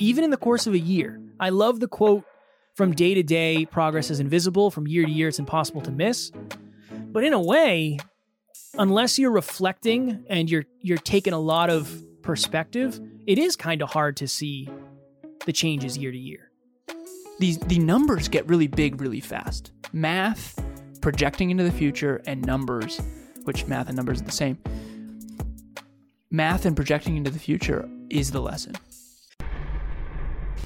even in the course of a year. I love the quote from day to day, progress is invisible, from year to year, it's impossible to miss. But in a way, unless you're reflecting and you're you're taking a lot of perspective, it is kind of hard to see the changes year to year. These the numbers get really big really fast. Math, projecting into the future, and numbers, which math and numbers are the same. Math and projecting into the future is the lesson.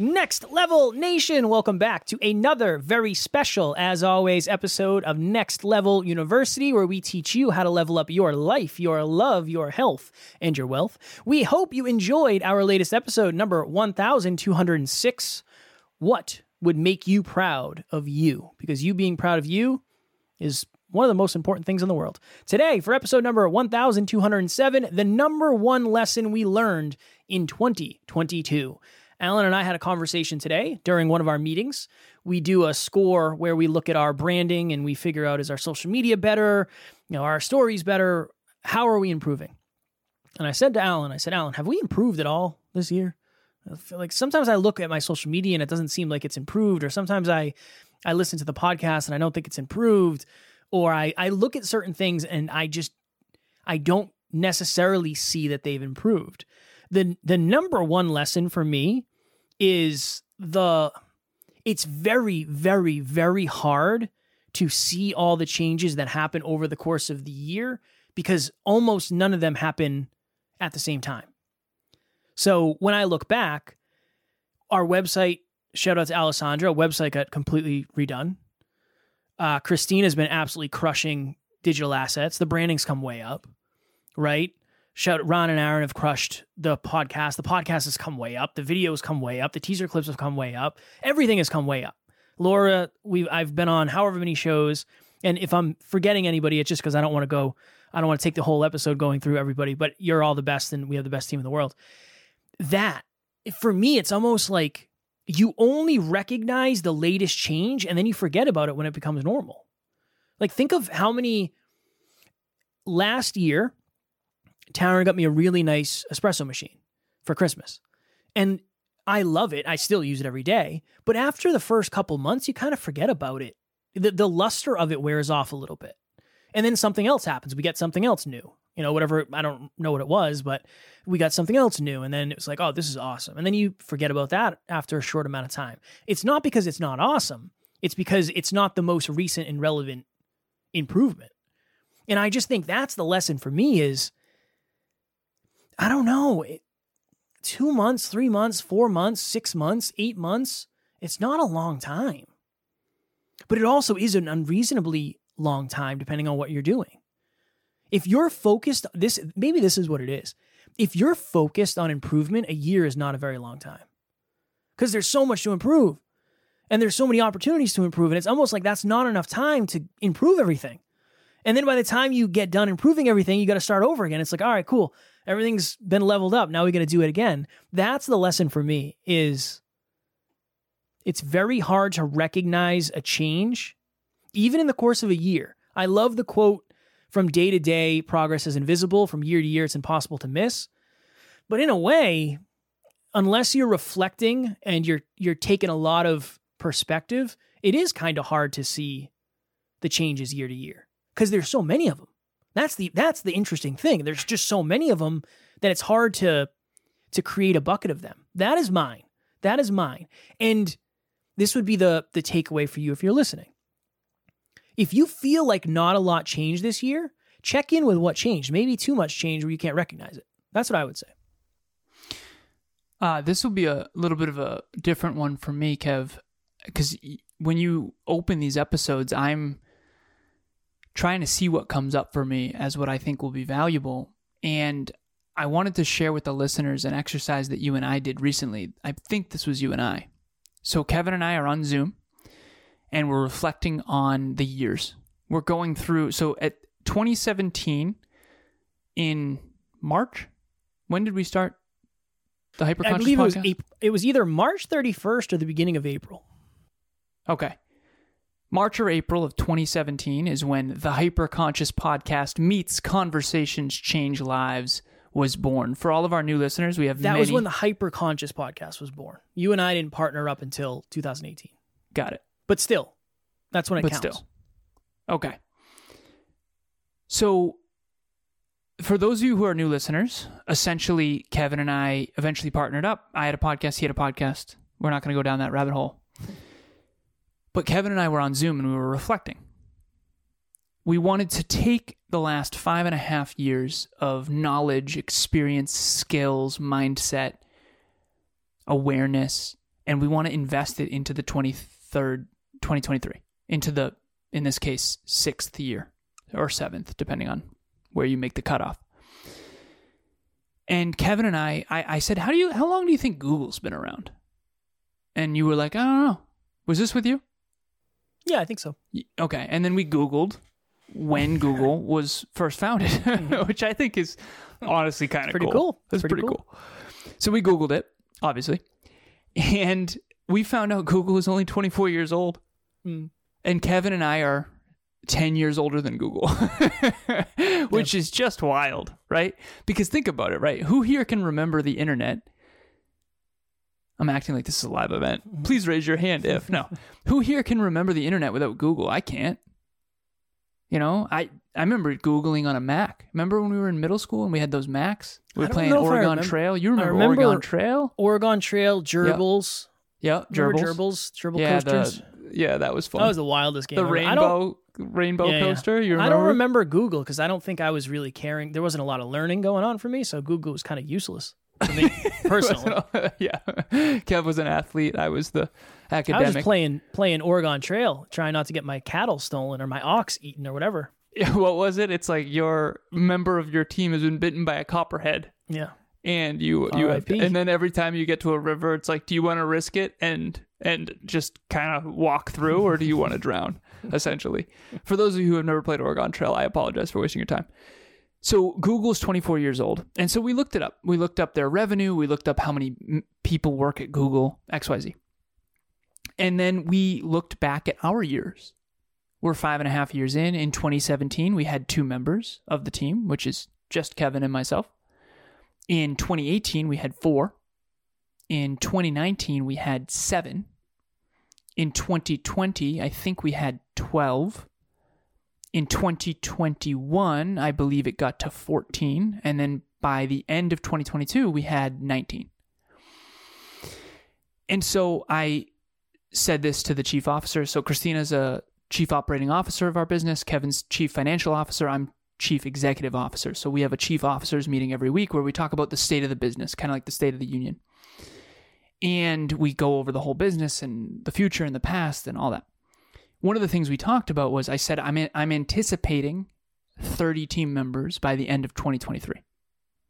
Next Level Nation, welcome back to another very special, as always, episode of Next Level University, where we teach you how to level up your life, your love, your health, and your wealth. We hope you enjoyed our latest episode, number 1206. What would make you proud of you? Because you being proud of you is one of the most important things in the world. Today, for episode number 1207, the number one lesson we learned in 2022. Alan and I had a conversation today during one of our meetings. We do a score where we look at our branding and we figure out is our social media better, you know, our stories better, how are we improving? And I said to Alan, I said, Alan, have we improved at all this year? I feel like sometimes I look at my social media and it doesn't seem like it's improved, or sometimes I I listen to the podcast and I don't think it's improved, or I, I look at certain things and I just I don't necessarily see that they've improved. The the number one lesson for me is the it's very very very hard to see all the changes that happen over the course of the year because almost none of them happen at the same time. So when I look back, our website, shout out to Alessandra, website got completely redone. Uh, Christine has been absolutely crushing digital assets. The branding's come way up, right? Shout Ron and Aaron have crushed the podcast. The podcast has come way up. The videos come way up. The teaser clips have come way up. Everything has come way up. Laura, we I've been on however many shows, and if I'm forgetting anybody, it's just because I don't want to go. I don't want to take the whole episode going through everybody. But you're all the best, and we have the best team in the world. That for me, it's almost like you only recognize the latest change, and then you forget about it when it becomes normal. Like think of how many last year Taryn got me a really nice espresso machine for Christmas. And I love it. I still use it every day. But after the first couple months, you kind of forget about it. The, the luster of it wears off a little bit. And then something else happens. We get something else new. You know, whatever, I don't know what it was, but we got something else new. And then it was like, oh, this is awesome. And then you forget about that after a short amount of time. It's not because it's not awesome, it's because it's not the most recent and relevant improvement. And I just think that's the lesson for me is I don't know, it, two months, three months, four months, six months, eight months. It's not a long time. But it also is an unreasonably long time depending on what you're doing. If you're focused, this maybe this is what it is. If you're focused on improvement, a year is not a very long time. Because there's so much to improve. And there's so many opportunities to improve. And it's almost like that's not enough time to improve everything. And then by the time you get done improving everything, you got to start over again. It's like, all right, cool. Everything's been leveled up. Now we got to do it again. That's the lesson for me is it's very hard to recognize a change even in the course of a year. I love the quote from day to day progress is invisible, from year to year it's impossible to miss. But in a way, unless you're reflecting and you're you're taking a lot of perspective, it is kind of hard to see the changes year to year because there's so many of them. That's the that's the interesting thing. There's just so many of them that it's hard to to create a bucket of them. That is mine. That is mine. And this would be the the takeaway for you if you're listening. If you feel like not a lot changed this year, check in with what changed. Maybe too much change where you can't recognize it. That's what I would say. Uh, this will be a little bit of a different one for me, Kev, because when you open these episodes, I'm trying to see what comes up for me as what I think will be valuable. And I wanted to share with the listeners an exercise that you and I did recently. I think this was you and I. So Kevin and I are on Zoom and we're reflecting on the years. We're going through so at 2017 in March, when did we start the hyperconscious I believe it was? April, it was either March 31st or the beginning of April. Okay. March or April of 2017 is when the Hyperconscious podcast meets Conversations Change Lives was born. For all of our new listeners, we have That many. was when the Hyper Conscious podcast was born. You and I didn't partner up until 2018. Got it. But still, that's when it but counts. still. Okay. So, for those of you who are new listeners, essentially, Kevin and I eventually partnered up. I had a podcast, he had a podcast. We're not going to go down that rabbit hole. But Kevin and I were on Zoom and we were reflecting. We wanted to take the last five and a half years of knowledge, experience, skills, mindset, awareness, and we want to invest it into the 23rd, 2023, into the, in this case, sixth year or seventh, depending on where you make the cutoff. And Kevin and I, I, I said, how do you, how long do you think Google's been around? And you were like, I don't know. Was this with you? Yeah, I think so. Okay, and then we Googled when Google was first founded, which I think is honestly kind of pretty cool. That's Pretty pretty, cool. So we Googled it, obviously, and we found out Google is only 24 years old, Hmm. and Kevin and I are 10 years older than Google, which is just wild, right? Because think about it, right? Who here can remember the internet? I'm acting like this is a live event. Mm-hmm. Please raise your hand if no. Who here can remember the internet without Google? I can't. You know, I I remember googling on a Mac. Remember when we were in middle school and we had those Macs? We were playing know if I Oregon Trail. You remember, remember- Oregon Trail? Oregon Trail, gerbils. Yeah, Remember gerbils. gerbils, gerbil Yeah, coasters. the, yeah, that was fun. that was the wildest game. the ever. Rainbow rainbow Yeah, yeah. coaster. You remember? I don't remember Google because I don't think I was really caring. There wasn't a lot of learning going on for me, so Google was kind of useless for me personally. yeah, Kev was an athlete. I was the academic. I was just playing playing Oregon Trail, trying not to get my cattle stolen or my ox eaten or whatever. what was it? It's like your member of your team has been bitten by a copperhead, Yeah, and you you have, and then every time you get to a river, it's like, do you want to risk it and and just kind of walk through, or do you want to drown? Essentially, for those of you who have never played Oregon Trail, I apologize for wasting your time. So Google's 24 years old, and so we looked it up. We looked up their revenue. We looked up how many people work at Google X Y Z, and then we looked back at our years. We're five and a half years in. In 2017, we had two members of the team, which is just Kevin and myself. In 2018, we had four. In 2019, we had seven. In 2020, I think we had 12. In 2021, I believe it got to 14. And then by the end of 2022, we had 19. And so I said this to the chief officer. So Christina's a chief operating officer of our business. Kevin's chief financial officer. I'm chief executive officer. So we have a chief officers meeting every week where we talk about the state of the business, kind of like the state of the union. And we go over the whole business and the future and the past and all that. One of the things we talked about was I said I'm I'm anticipating 30 team members by the end of 2023.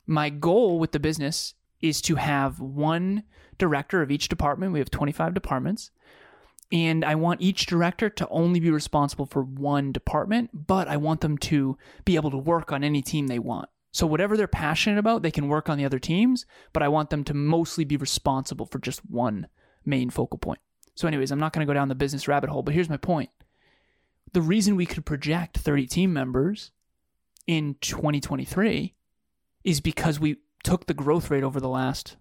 My goal with the business is to have one director of each department. We have 25 departments and I want each director to only be responsible for one department, but I want them to be able to work on any team they want. So whatever they're passionate about, they can work on the other teams, but I want them to mostly be responsible for just one main focal point. So anyways, I'm not going to go down the business rabbit hole, but here's my point. The reason we could project 30 team members in 2023 is because we took the growth rate over the last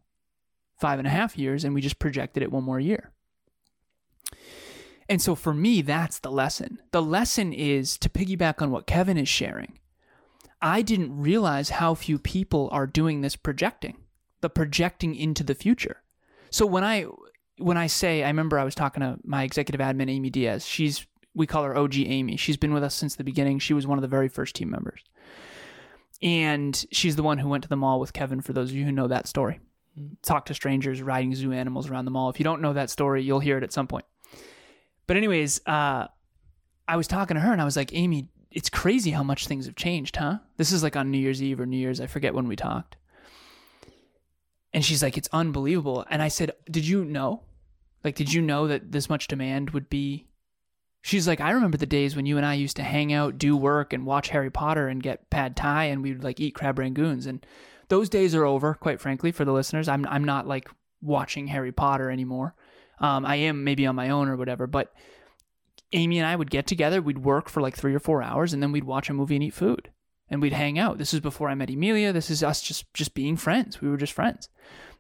five and a half years and we just projected it one more year. And so for me, that's the lesson. The lesson is to piggyback on what Kevin is sharing. I didn't realize how few people are doing this projecting, the projecting into the future. So when I when I say I remember I was talking to my executive admin Amy Diaz. She's we call her OG Amy. She's been with us since the beginning. She was one of the very first team members. And she's the one who went to the mall with Kevin for those of you who know that story. Talk to strangers riding zoo animals around the mall. If you don't know that story, you'll hear it at some point. But anyways, uh, I was talking to her and I was like, Amy, it's crazy how much things have changed, huh? This is like on New Year's Eve or New Year's. I forget when we talked. And she's like, it's unbelievable. And I said, did you know? Like, did you know that this much demand would be? She's like, I remember the days when you and I used to hang out, do work, and watch Harry Potter and get pad thai, and we'd like eat crab rangoons. And those days are over, quite frankly, for the listeners. I'm I'm not like watching Harry Potter anymore. Um, I am maybe on my own or whatever, but Amy and I would get together, we'd work for like three or four hours, and then we'd watch a movie and eat food, and we'd hang out. This is before I met Emilia. This is us just just being friends. We were just friends,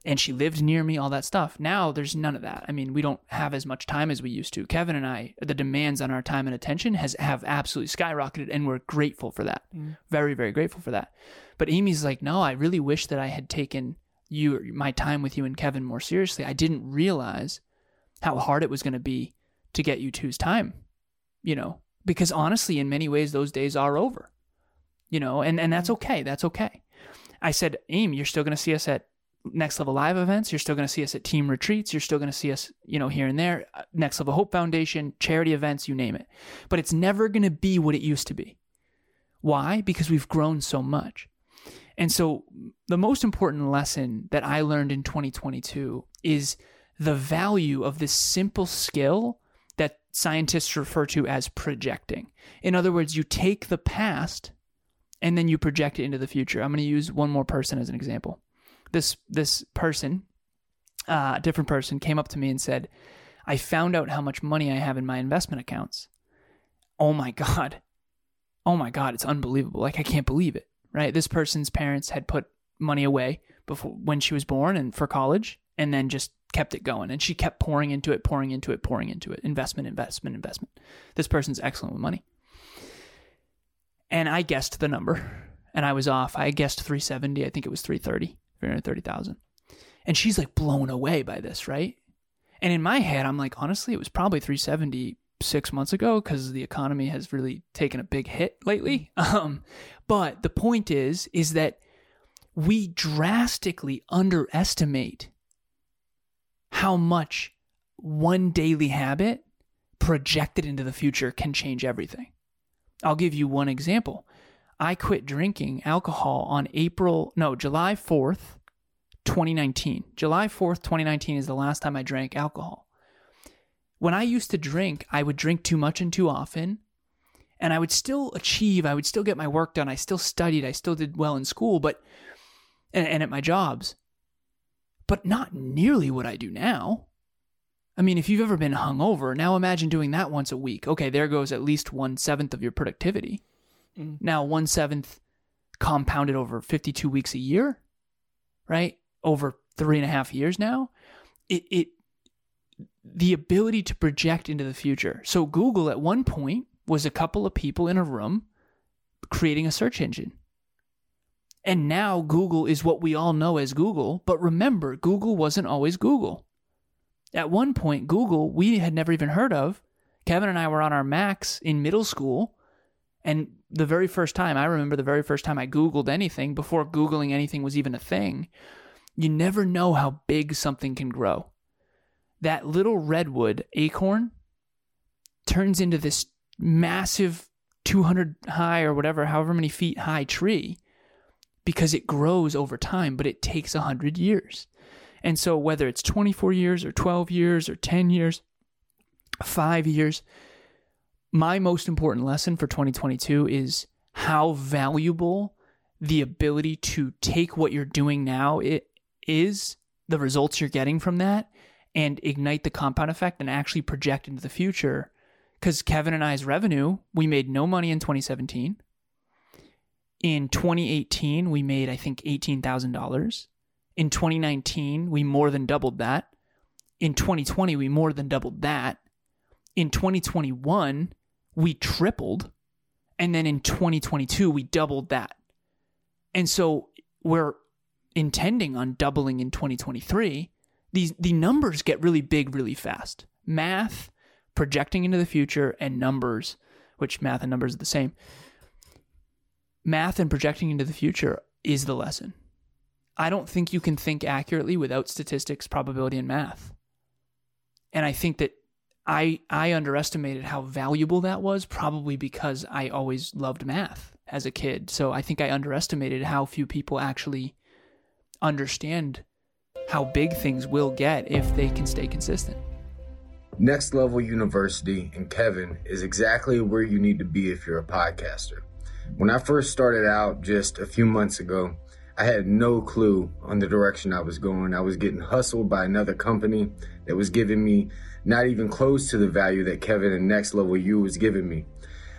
and she lived near me, all that stuff. Now there's none of that. I mean, we don't have as much time as we used to. Kevin and I, the demands on our time and attention has have absolutely skyrocketed, and we're grateful for that. Mm. Very very grateful for that. But Amy's like, no, I really wish that I had taken you my time with you and Kevin more seriously. I didn't realize how hard it was going to be to get you two's time, you know, because honestly, in many ways, those days are over, you know, and, and that's okay. That's okay. I said, Aim, you're still going to see us at next level live events. You're still going to see us at team retreats. You're still going to see us, you know, here and there, uh, next level hope foundation, charity events, you name it. But it's never going to be what it used to be. Why? Because we've grown so much. And so the most important lesson that I learned in 2022 is the value of this simple skill that scientists refer to as projecting. In other words, you take the past and then you project it into the future. I'm going to use one more person as an example. This this person, uh, a different person, came up to me and said, "I found out how much money I have in my investment accounts. Oh my god, oh my god, it's unbelievable! Like I can't believe it. Right? This person's parents had put money away before when she was born and for college, and then just kept it going. And she kept pouring into it, pouring into it, pouring into it. Investment, investment, investment. This person's excellent with money. And I guessed the number and I was off. I guessed 370. I think it was 330, 330,000. And she's like blown away by this, right? And in my head, I'm like, honestly, it was probably 370 six months ago because the economy has really taken a big hit lately. Um, but the point is, is that we drastically underestimate how much one daily habit projected into the future can change everything. I'll give you one example. I quit drinking alcohol on April, no, July 4th, 2019. July 4th, 2019 is the last time I drank alcohol. When I used to drink, I would drink too much and too often, and I would still achieve, I would still get my work done, I still studied, I still did well in school, but and, and at my jobs but not nearly what I do now. I mean, if you've ever been hungover, now imagine doing that once a week. Okay, there goes at least one seventh of your productivity. Mm. Now, one seventh compounded over 52 weeks a year, right? Over three and a half years now. It, it, the ability to project into the future. So, Google at one point was a couple of people in a room creating a search engine. And now Google is what we all know as Google. But remember, Google wasn't always Google. At one point, Google, we had never even heard of. Kevin and I were on our Macs in middle school. And the very first time, I remember the very first time I Googled anything before Googling anything was even a thing. You never know how big something can grow. That little redwood acorn turns into this massive 200 high or whatever, however many feet high tree because it grows over time, but it takes 100 years. And so, whether it's 24 years or 12 years or 10 years, five years, my most important lesson for 2022 is how valuable the ability to take what you're doing now it is the results you're getting from that and ignite the compound effect and actually project into the future because kevin and i's revenue we made no money in 2017 in 2018, we made, I think, $18,000. In 2019, we more than doubled that. In 2020, we more than doubled that. In 2021, we tripled. And then in 2022, we doubled that. And so we're intending on doubling in 2023. These the numbers get really big really fast. Math, projecting into the future, and numbers, which math and numbers are the same math and projecting into the future is the lesson. I don't think you can think accurately without statistics, probability, and math. And I think that I I underestimated how valuable that was, probably because I always loved math as a kid. So I think I underestimated how few people actually understand how big things will get if they can stay consistent. Next Level University and Kevin is exactly where you need to be if you're a podcaster. When I first started out just a few months ago, I had no clue on the direction I was going. I was getting hustled by another company that was giving me not even close to the value that Kevin and Next Level U was giving me.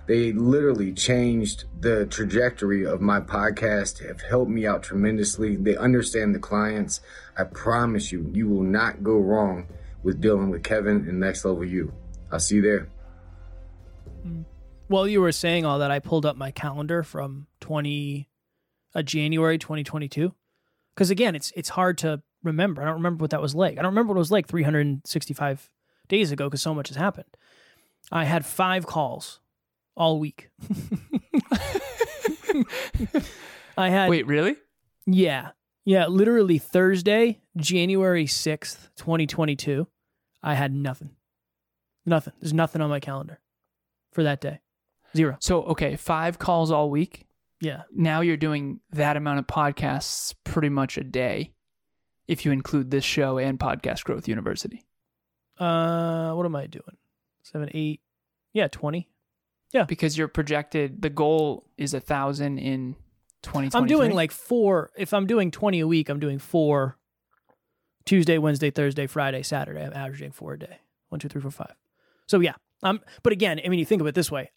They literally changed the trajectory of my podcast, have helped me out tremendously. They understand the clients. I promise you, you will not go wrong with dealing with Kevin and Next Level U. I'll see you there. Hmm. While you were saying all that, I pulled up my calendar from 20 uh, January 2022. Because again, it's it's hard to remember. I don't remember what that was like. I don't remember what it was like 365 days ago because so much has happened. I had five calls all week. I had Wait, really? yeah. Yeah, literally Thursday, January 6th, 2022, I had nothing. Nothing. There's nothing on my calendar for that day. Zero. So, okay, five calls all week. Yeah. Now you're doing that amount of podcasts pretty much a day if you include this show and Podcast Growth University. Uh, what am I doing? Seven, eight, yeah, 20. Yeah. Because you're projected, the goal is a thousand in 2023. I'm doing like four. If I'm doing 20 a week, I'm doing four Tuesday, Wednesday, Thursday, Friday, Saturday. I'm averaging four a day. One, two, three, four, five. So yeah. Um, but again, I mean, you think of it this way.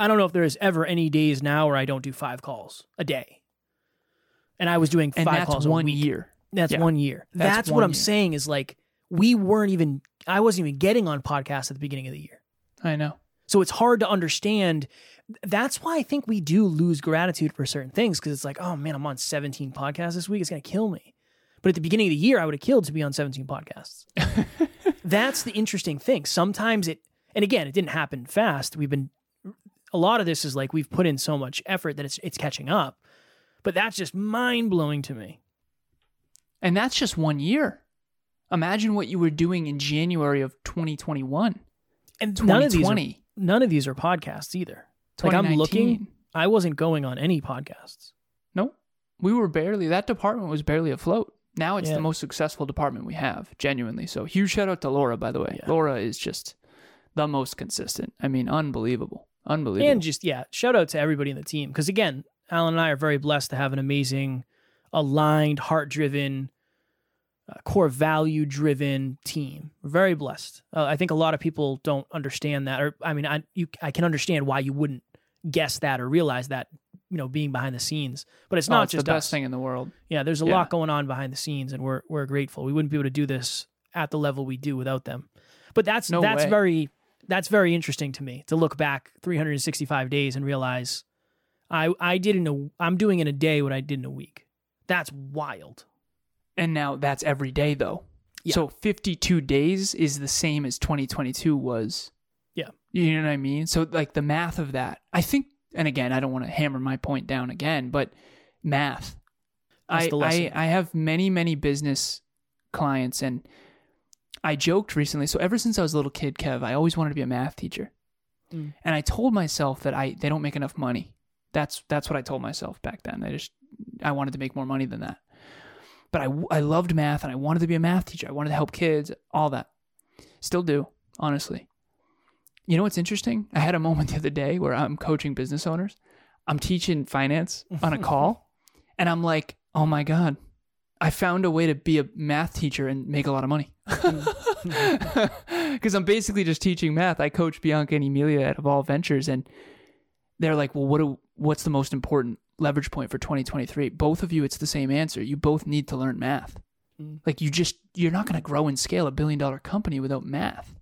I don't know if there is ever any days now where I don't do five calls a day. And I was doing and five that's calls one a week. year. That's Yeah. one year. That's That's, one what I'm year. saying is like we weren't even I wasn't even getting on podcasts at the beginning of the year. I know. So it's hard to understand. That's why I think we do lose gratitude for certain things because it's like, oh man, I'm on 17 podcasts this week. It's going to kill me. But at the beginning of the year, I would have killed to be on 17 podcasts. That's the interesting thing. Sometimes it, and again, it didn't happen fast. We've been, a lot of this is like we've put in so much effort that it's it's catching up. But that's just mind blowing to me. And that's just one year. Imagine what you were doing in January of 2021, And none of these are, 2020, none of these are podcasts either. Like I'm looking, 2019. I wasn't going on any podcasts. Nope. We were barely, that department was barely afloat. Now it's Yeah. the most successful department we have, genuinely. So huge shout out to Laura, by the way. Yeah. Laura is just the most consistent. I mean, unbelievable. Unbelievable. And just yeah, shout out to everybody in the team because again, Alan and I are very blessed to have an amazing, aligned, heart-driven, uh, core value-driven team. We're very blessed. Uh, I think a lot of people don't understand that, or I mean, I you I can understand why you wouldn't guess that or realize that, you know, being behind the scenes. But it's Oh, not it's just the best us. thing in the world. Yeah, there's a Yeah. lot going on behind the scenes, and we're we're grateful. We wouldn't be able to do this at the level we do without them. But that's No that's way. very that's very interesting to me to look back 365 days and realize I I did in a I'm doing in a day what I did in a week. That's wild. And now that's every day, though. Yeah. So 52 days is the same as 2022 was. Yeah. You know what I mean? So, like, the math of that, I think, and again, I don't want to hammer my point down again, but math. I. I, I have many, many business clients, and I joked recently. So, ever since I was a little kid, Kev, I always wanted to be a math teacher. Mm. And I told myself that I they don't make enough money. That's that's what I told myself back then. I just I wanted to make more money than that. But I I loved math and I wanted to be a math teacher. I wanted to help kids, all that. Still do, honestly. You know what's interesting? I had a moment the other day where I'm coaching business owners. I'm teaching finance on a call, and I'm like, "Oh my god, I found a way to be a math teacher and make a lot of money." Because I'm basically just teaching math. I coach Bianca and Emilia at Evolve Ventures, and they're like, "Well, what do, what's the most important leverage point for 2023?" Both of you, it's the same answer. You both need to learn math. Mm. Like you just you're not going to grow and scale a billion dollar company without math.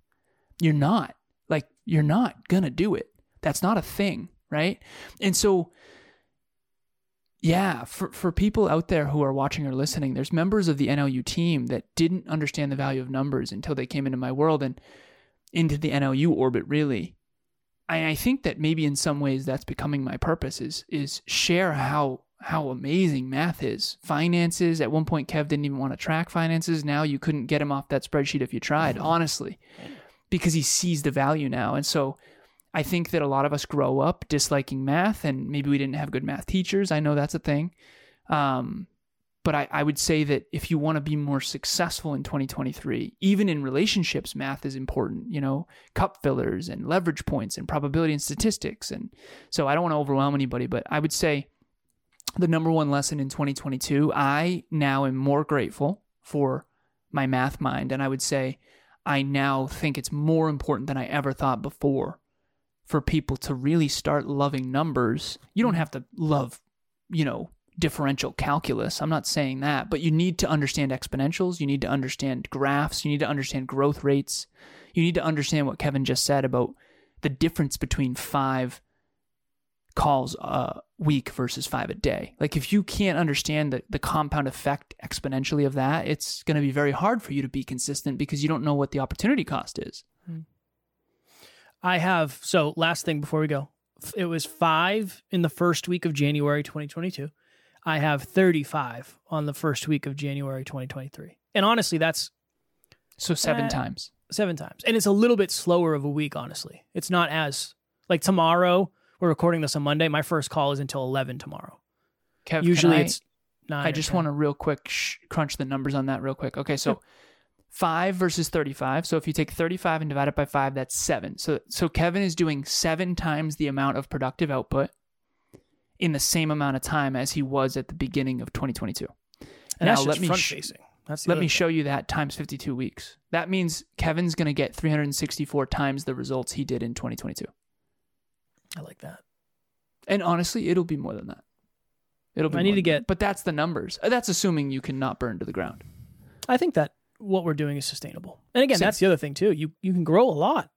You're not. Like you're not going to do it. That's not a thing, right? And so yeah, for for people out there who are watching or listening, there's members of the NLU team that didn't understand the value of numbers until they came into my world and into the NLU orbit really. I, I think that maybe in some ways that's becoming my purpose is is share how how amazing math is. Finances. At one point, Kev didn't even want to track finances. Now you couldn't get him off that spreadsheet if you tried, mm-hmm. honestly, mm-hmm. because he sees the value now. And so I think that a lot of us grow up disliking math, and maybe we didn't have good math teachers. I know that's a thing. Um, but I, I would say that if you want to be more successful in 2023, even in relationships, math is important, you know, cup fillers and leverage points and probability and statistics. And so I don't want to overwhelm anybody, but I would say the number one lesson in 2022, I now am more grateful for my math mind. And I would say I now think it's more important than I ever thought before for people to really start loving numbers. You don't mm-hmm. have to love, you know, differential calculus. I'm not saying that, but you need to understand exponentials. You need to understand graphs. You need to understand growth rates. You need to understand what Kevin just said about the difference between five calls a week versus five a day. Like, if you can't understand the, the compound effect exponentially of that, it's going to be very hard for you to be consistent because you don't know what the opportunity cost is. I have, so last thing before we go, it was five in the first week of January 2022. I have 35 on the first week of January 2023. And honestly, that's So, seven Uh, times. seven times. And it's a little bit slower of a week, honestly. It's not as, like tomorrow, we're recording this on Monday. My first call is until 11 tomorrow. Kev, Usually I- it's nine. I just want to real quick sh- crunch the numbers on that real quick. Okay, so five versus thirty-five. So if you take thirty-five and divide it by five, that's seven. So so Kevin is doing seven times the amount of productive output in the same amount of time as he was at the beginning of 2022. And that's now, let me front sh- Let me thing. show you that times 52 weeks. That means Kevin's going to get 364 times the results he did in 2022. I like that. And honestly, it'll be more than that. It'll be I need to get- but that's the numbers. That's assuming you cannot burn to the ground. I think that what we're doing is sustainable. And again, Same. that's the other thing too. You you can grow a lot.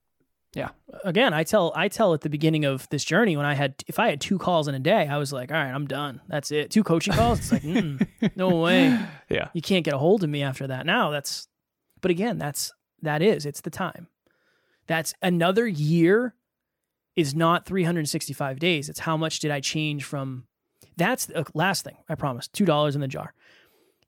Yeah. Again, I tell I tell at the beginning of this journey when I had if I had two calls in a day, I was like, all right, I'm done. That's it. Two coaching calls. It's like, mm, no way. Yeah. You can't get a hold of me after that. Now that's, but again, that's that is it's the time. That's another year is not 365 days. It's how much did I change from. That's the last thing. I promise. Two dollars in the jar.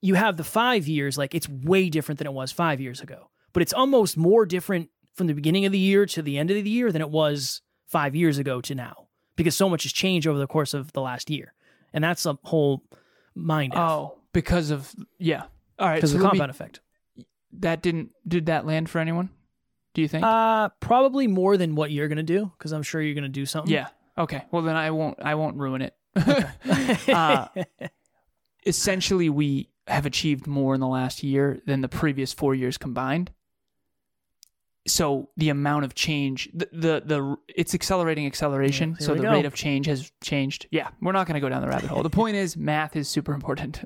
You have the five years. Like it's way different than it was five years ago. But it's almost more different from the beginning of the year to the end of the year than it was five years ago to now because so much has changed over the course of the last year, and that's a whole mind. F Oh, because of yeah. All right. because So of the compound effect. that didn't did that land for anyone? Do you think? Uh, probably more than what you're gonna do because I'm sure you're gonna do something. yeah. Okay. Well, then I won't. I won't ruin it. uh, essentially, we have achieved more in the last year than the previous four years combined. So the amount of change, the the, the it's accelerating acceleration. Yeah, so the go. rate of change has changed. Yeah, we're not going to go down the rabbit hole. The point is, math is super important.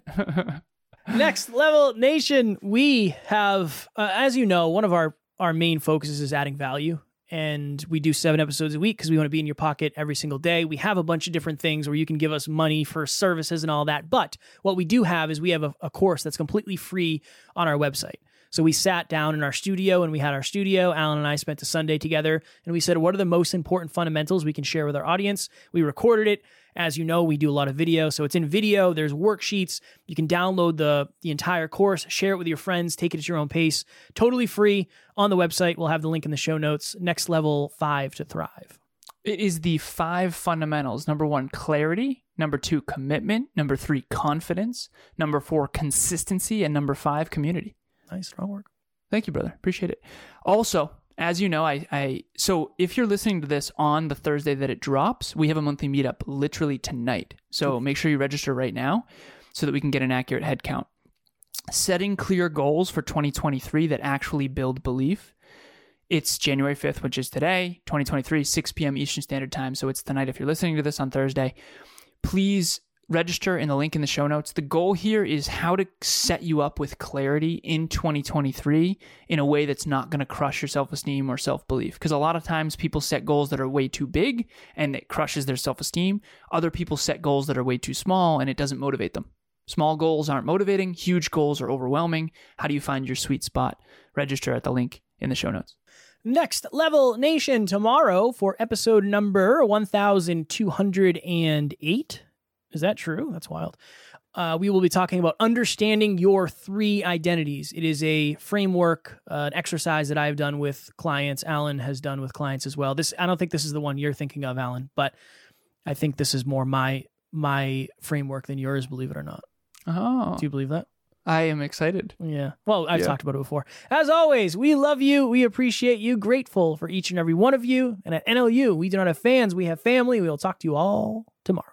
Next level nation, we have, uh, as you know, one of our our main focuses is adding value, and we do seven episodes a week because we want to be in your pocket every single day. We have a bunch of different things where you can give us money for services and all that, but what we do have is we have a, a course that's completely free on our website. So we sat down in our studio and we had our studio. Alan and I spent a Sunday together and we said, what are the most important fundamentals we can share with our audience? We recorded it. As you know, we do a lot of video. So it's in video. There's worksheets. You can download the, the entire course, share it with your friends, take it at your own pace. Totally free on the website. We'll have the link in the show notes. Next level five to thrive. it is the five fundamentals. Number one, clarity. Number two, commitment. Number three, confidence. Number four, consistency. And number five, community. Nice. Strong work. Thank you, brother. Appreciate it. Also, as you know, I, I so if you're listening to this on the Thursday that it drops, we have a monthly meetup literally tonight. So make sure you register right now so that we can get an accurate head count. Setting clear goals for 2023 that actually build belief. It's January 5th, which is today, 2023, 6 p.m. Eastern Standard Time. So it's tonight if you're listening to this on Thursday. Please register in the link in the show notes. The goal here is how to set you up with clarity in 2023 in a way that's not going to crush your self esteem or self belief. Because a lot of times people set goals that are way too big and it crushes their self esteem. Other people set goals that are way too small and it doesn't motivate them. Small goals aren't motivating, huge goals are overwhelming. How do you find your sweet spot? Register at the link in the show notes. Next Level Nation tomorrow for episode number 1208. Is that true? That's wild. Uh, we will be talking about understanding your three identities. It is a framework, uh, an exercise that I've done with clients. Alan has done with clients as well. This I don't think this is the one you're thinking of, Alan, but I think this is more my my framework than yours. Believe it or not. Oh, Do you believe that? I am excited. Yeah. Well, I've Yeah. talked about it before. As always, we love you. We appreciate you. Grateful for each and every one of you. And at NLU, we do not have fans. We have family. We will talk to you all tomorrow.